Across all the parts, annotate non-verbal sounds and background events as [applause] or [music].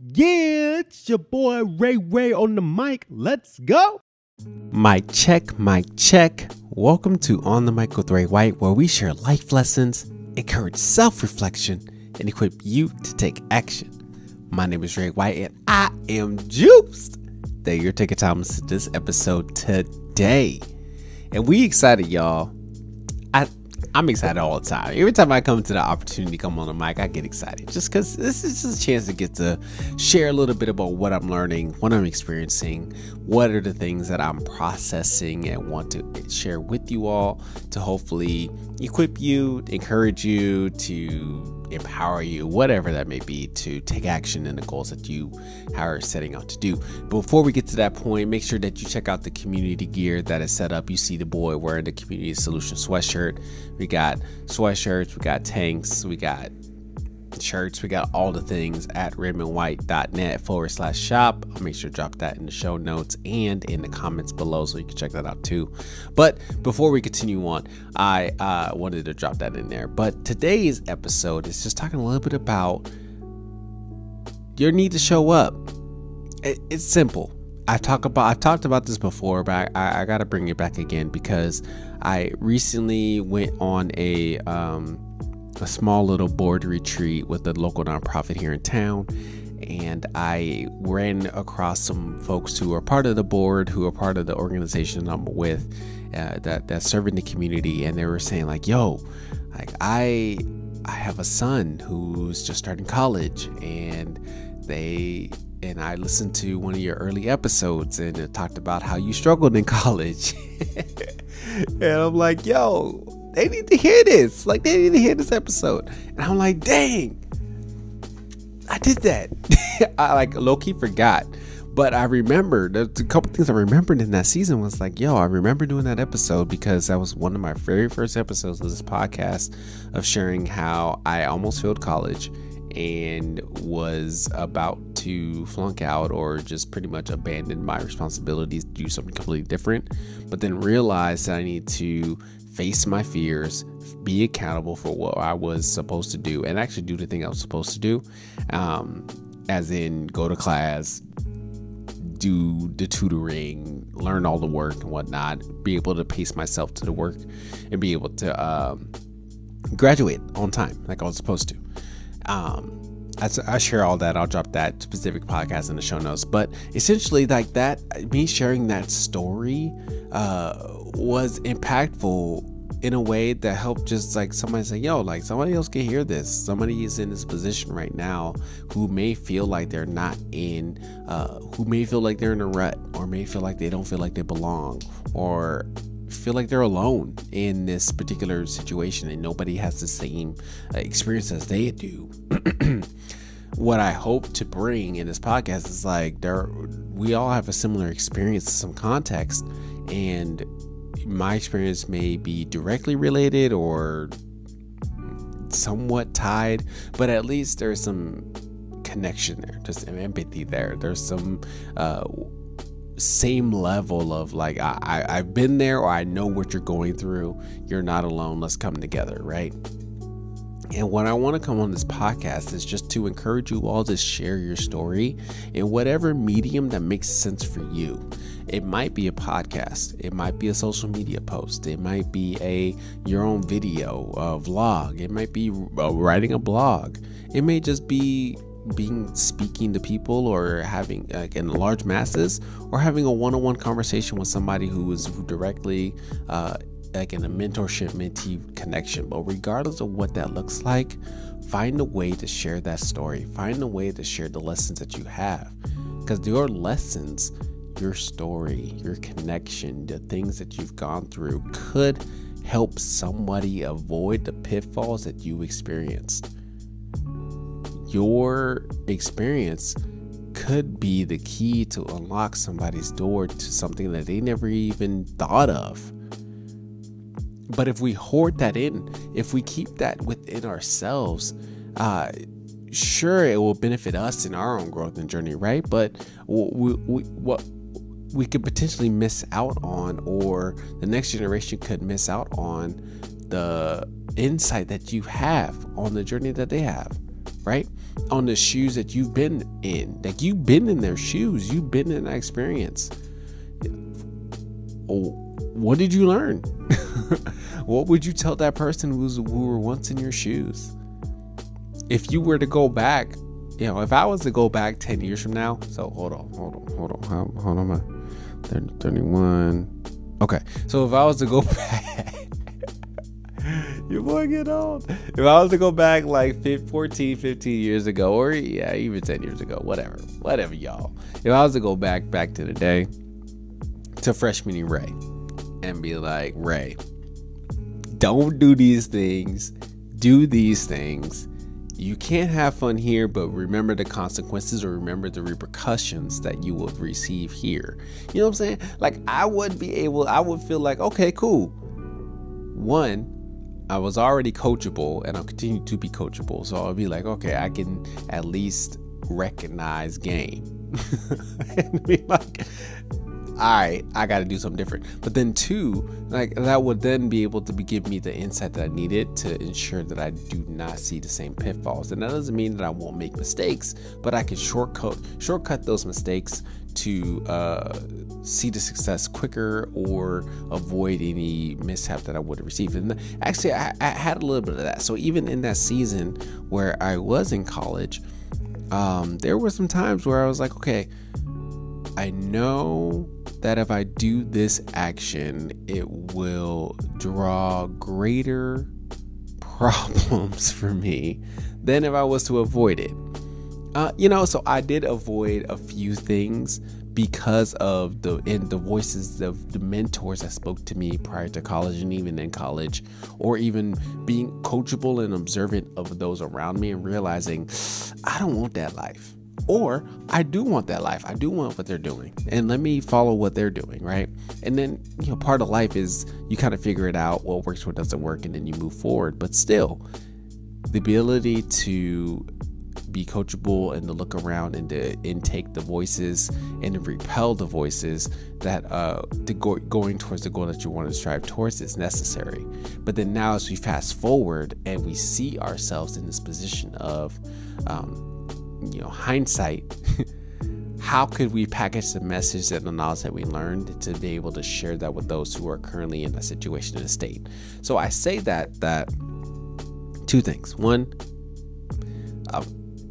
Yeah, it's your boy Ray Ray on the mic. Let's go. Mic check, mic check. Welcome to On the Mic with Ray White, where we share life lessons, encourage self reflection, and equip you to take action. My name is Ray White, and I am juiced that you're taking time to this episode today. And we excited, y'all. I I'm excited all the time. Every time I come to the opportunity to come on the mic, I get excited just because this is just a chance to get to share a little bit about what I'm learning, what I'm experiencing, what are the things that I'm processing and want to share with you all to hopefully equip you, encourage you, to empower you, whatever that may be, to take action in the goals that you are setting out to do. Before we get to that point, make sure that you check out the community gear that is set up. You see the boy wearing the community solution sweatshirt. We got sweatshirts, we got tanks, we got shirts. We got all the things at redmondwhite.net forward slash shop. I'll make sure to drop that in the show notes and in the comments below so you can check that out too. But before we continue on, I uh, wanted to drop that in there. But today's episode is just talking a little bit about your need to show up. It, it's simple. I talk about I've talked about this before, but I, I got to bring it back again because I recently went on a um, a small little board retreat with a local nonprofit here in town. And I ran across some folks who are part of the board, who are part of the organization I'm with, uh, that that's serving the community, and they were saying like, "Yo, like I, I have a son who's just starting college, and they and I listened to one of your early episodes and it talked about how you struggled in [laughs] college. [laughs] and I'm like, yo, they need to hear this. Like they need to hear this episode. And I'm like, dang, I did that. [laughs] I like low key forgot. But I remember there's a couple things I remembered in that season was like, yo, I remember doing that episode because that was one of my very first episodes of this podcast of sharing how I almost failed college and was about to flunk out or just pretty much abandon my responsibilities to do something completely different, but then realized that I need to face my fears, be accountable for what I was supposed to do, and actually do the thing I was supposed to do. Um, as in, go to class, do the tutoring, learn all the work and whatnot, be able to pace myself to the work, and be able to um, graduate on time like I was supposed to. Um, I, I share all that. I'll drop that specific podcast in the show notes. But essentially, like that, me sharing that story uh, was impactful in a way that helped just like somebody say, yo, like somebody else can hear this. Somebody is in this position right now who may feel like they're not in, uh, who may feel like they're in a rut or may feel like they don't feel like they belong or feel like they're alone in this particular situation and nobody has the same uh, experience as they do. [clears throat] what I hope to bring in this podcast is like there we all have a similar experience, some context, and my experience may be directly related or somewhat tied, but at least there's some connection there, just some empathy there. There's some uh, same level of like I, I I've been there or I know what you're going through. You're not alone. Let's come together, right? And what I want to come on this podcast is just to encourage you all to share your story in whatever medium that makes sense for you. It might be a podcast, it might be a social media post, it might be a your own video, a vlog, it might be uh, writing a blog. It may just be being speaking to people or having like in large masses or having a one-on-one conversation with somebody who is directly uh, like in a mentorship mentee connection. But regardless of what that looks like, find a way to share that story. Find a way to share the lessons that you have. Because your lessons, your story, your connection, the things that you've gone through could help somebody avoid the pitfalls that you experienced. Your experience could be the key to unlock somebody's door to something that they never even thought of. But if we hoard that in, if we keep that within ourselves, uh, sure, it will benefit us in our own growth and journey, right? But we, we, what we could potentially miss out on, or the next generation could miss out on the insight that you have on the journey that they have, right? On the shoes that you've been in. Like you've been in their shoes, you've been in that experience. Oh, what did you learn? [laughs] what would you tell that person who's who were once in your shoes? If you were to go back, you know, if I was to go back 10 years from now, so hold on, hold on, hold on, hold on, hold on 31. Okay, so if I was to go [laughs] back, [laughs] your boy get old. If I was to go back like 14, 15 years ago, or yeah, even 10 years ago, whatever, whatever, y'all. If I was to go back, back to the day, to freshman Ray, and be like, Ray, don't do these things, do these things you can't have fun here, but remember the consequences or remember the repercussions that you will receive here. You know what I'm saying? Like, I would be able, I would feel like, okay, cool. One, I was already coachable and I'll continue to be coachable. So I'll be like, okay, I can at least recognize game. [laughs] and be like, right, I got to do something different. But then two, like that would then be able to be, give me the insight that I needed to ensure that I do not see the same pitfalls. And that doesn't mean that I won't make mistakes, but I can shortcut shortcut those mistakes to uh, see the success quicker or avoid any mishap that I would have received. And actually, I, I had a little bit of that. So even in that season where I was in college, um, there were some times where I was like, okay, I know that if I do this action, it will draw greater [laughs] problems for me than if I was to avoid it. Uh, you know, so I did avoid a few things because of the in the voices of the mentors that spoke to me prior to college and even in college, or even being coachable and observant of those around me and realizing I don't want that life. Or I do want that life. I do want what they're doing. And let me follow what they're doing, right? And then, you know, part of life is you kind of figure it out what works, what doesn't work, and then you move forward. But still, the ability to be coachable and to look around and to intake the voices and to repel the voices that uh go, going towards the goal that you want to strive towards is necessary but then now as we fast forward and we see ourselves in this position of um, you know hindsight [laughs] how could we package the message and the knowledge that we learned to be able to share that with those who are currently in a situation in a state so i say that that two things one uh,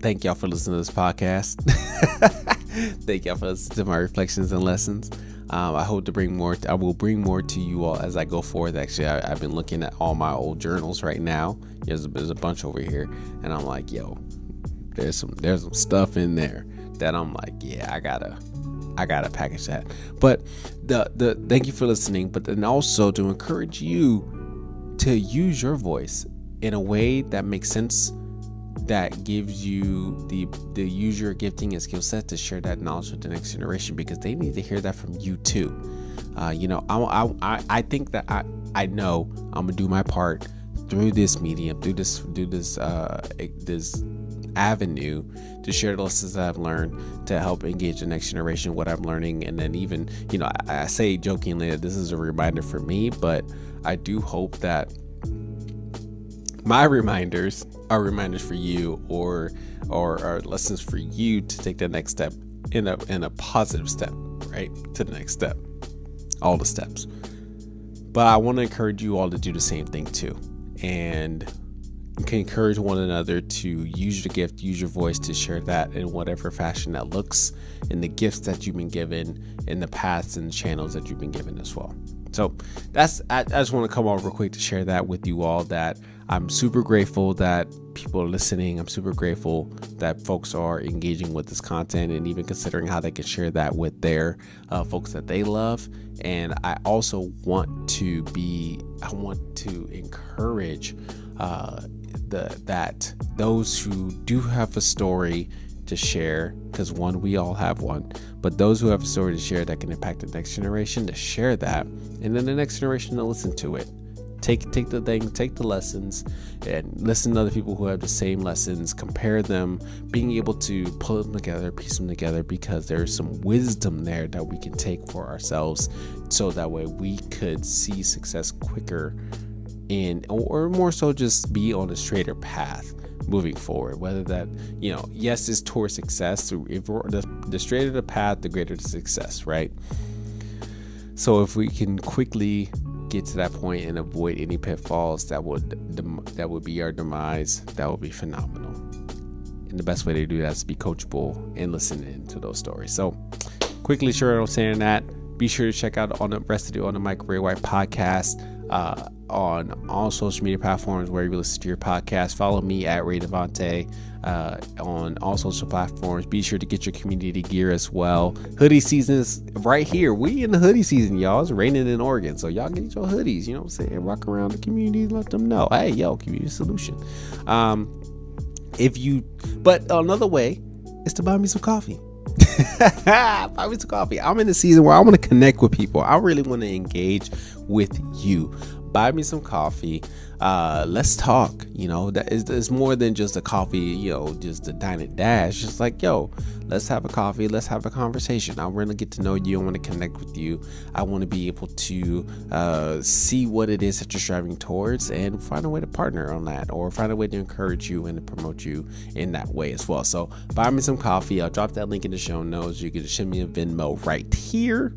thank y'all for listening to this podcast [laughs] thank y'all for listening to my reflections and lessons um, I hope to bring more. To, I will bring more to you all as I go forth. Actually, I, have been looking at all my old journals right now. There's there's a bunch over here, and I'm like, yo, there's some there's some stuff in there that I'm like, yeah, I gotta I gotta package that. But the the thank you for listening, but then also to encourage you to use your voice in a way that makes sense that gives you the the use your gifting and skill set to share that knowledge with the next generation because they need to hear that from you too. Uh, you know, I, I I think that I I know I'm gonna do my part through this medium, through this through this uh this avenue to share the lessons that I've learned to help engage the next generation, what I'm learning. And then, even, you know, I, I say jokingly that this is a reminder for me, but I do hope that my reminders are reminders for you or or are lessons for you to take the next step in a in a positive step, right? To the next step. All the steps. But I want to encourage you all to do the same thing too. And can encourage one another to use your gift, use your voice to share that in whatever fashion that looks, in the gifts that you've been given, in the paths and channels that you've been given as well. So that's I, I just want to come over real quick to share that with you all. That I'm super grateful that people are listening. I'm super grateful that folks are engaging with this content and even considering how they can share that with their uh, folks that they love. And I also want to be, I want to encourage uh, the that those who do have a story to share because one we all have one but those who have a story to share that can impact the next generation to share that and then the next generation to listen to it. Take take the thing take the lessons and listen to other people who have the same lessons. Compare them being able to pull them together piece them together because there's some wisdom there that we can take for ourselves so that way we could see success quicker and or more so just be on a straighter path moving forward. Whether that, you know, yes, is towards success. If the, the straighter the path, the greater the success, right? So if we can quickly get to that point and avoid any pitfalls that would that would be our demise, that would be phenomenal. And the best way to do that is to be coachable and listening to those stories. So quickly, sure, I'm saying that. Be sure to check out on the rest of the on the Mic Ray White podcast uh, on all social media platforms where you listen to your podcast. Follow me at Ray Devante uh, on all social platforms. Be sure to get your community gear as well. Hoodie season is right here. We in the hoodie season, y'all. It's raining in Oregon, so y'all get your hoodies. You know what I'm saying? Rock around the community, let them know. Hey, yo, community solution. Um, if you, but another way is to buy me some coffee. [laughs] buy me some coffee. I'm in the season where I want to connect with people. I really want to engage with you. Buy me some coffee uh, let's talk. You know, that is it's more than just a coffee, you know, just a dine and dash. Just like, yo, let's have a coffee, let's have a conversation. I want to get to know you. I want to connect with you. I want to be able to uh, see what it is that you're striving towards and find a way to partner on that or find a way to encourage you and to promote you in that way as well. So buy me some coffee. I'll drop that link in the show notes. You can send me a Venmo right here.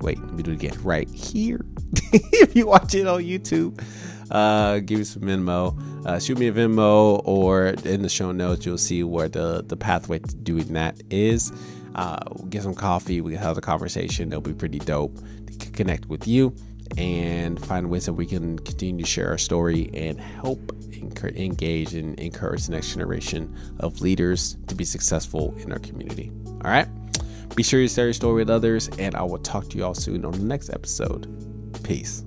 Wait, let me do it again. Right here. [laughs] if you watch it on YouTube uh, give me some Venmo. Uh, shoot me a Venmo or in the show notes, you'll see where the, the pathway to doing that is. Uh, we'll get some coffee. We can have a conversation. It'll be pretty dope to connect with you and find ways that we can continue to share our story and help engage and encourage the next generation of leaders to be successful in our community. All right. Be sure to share your story with others, and I will talk to you all soon on the next episode. Peace.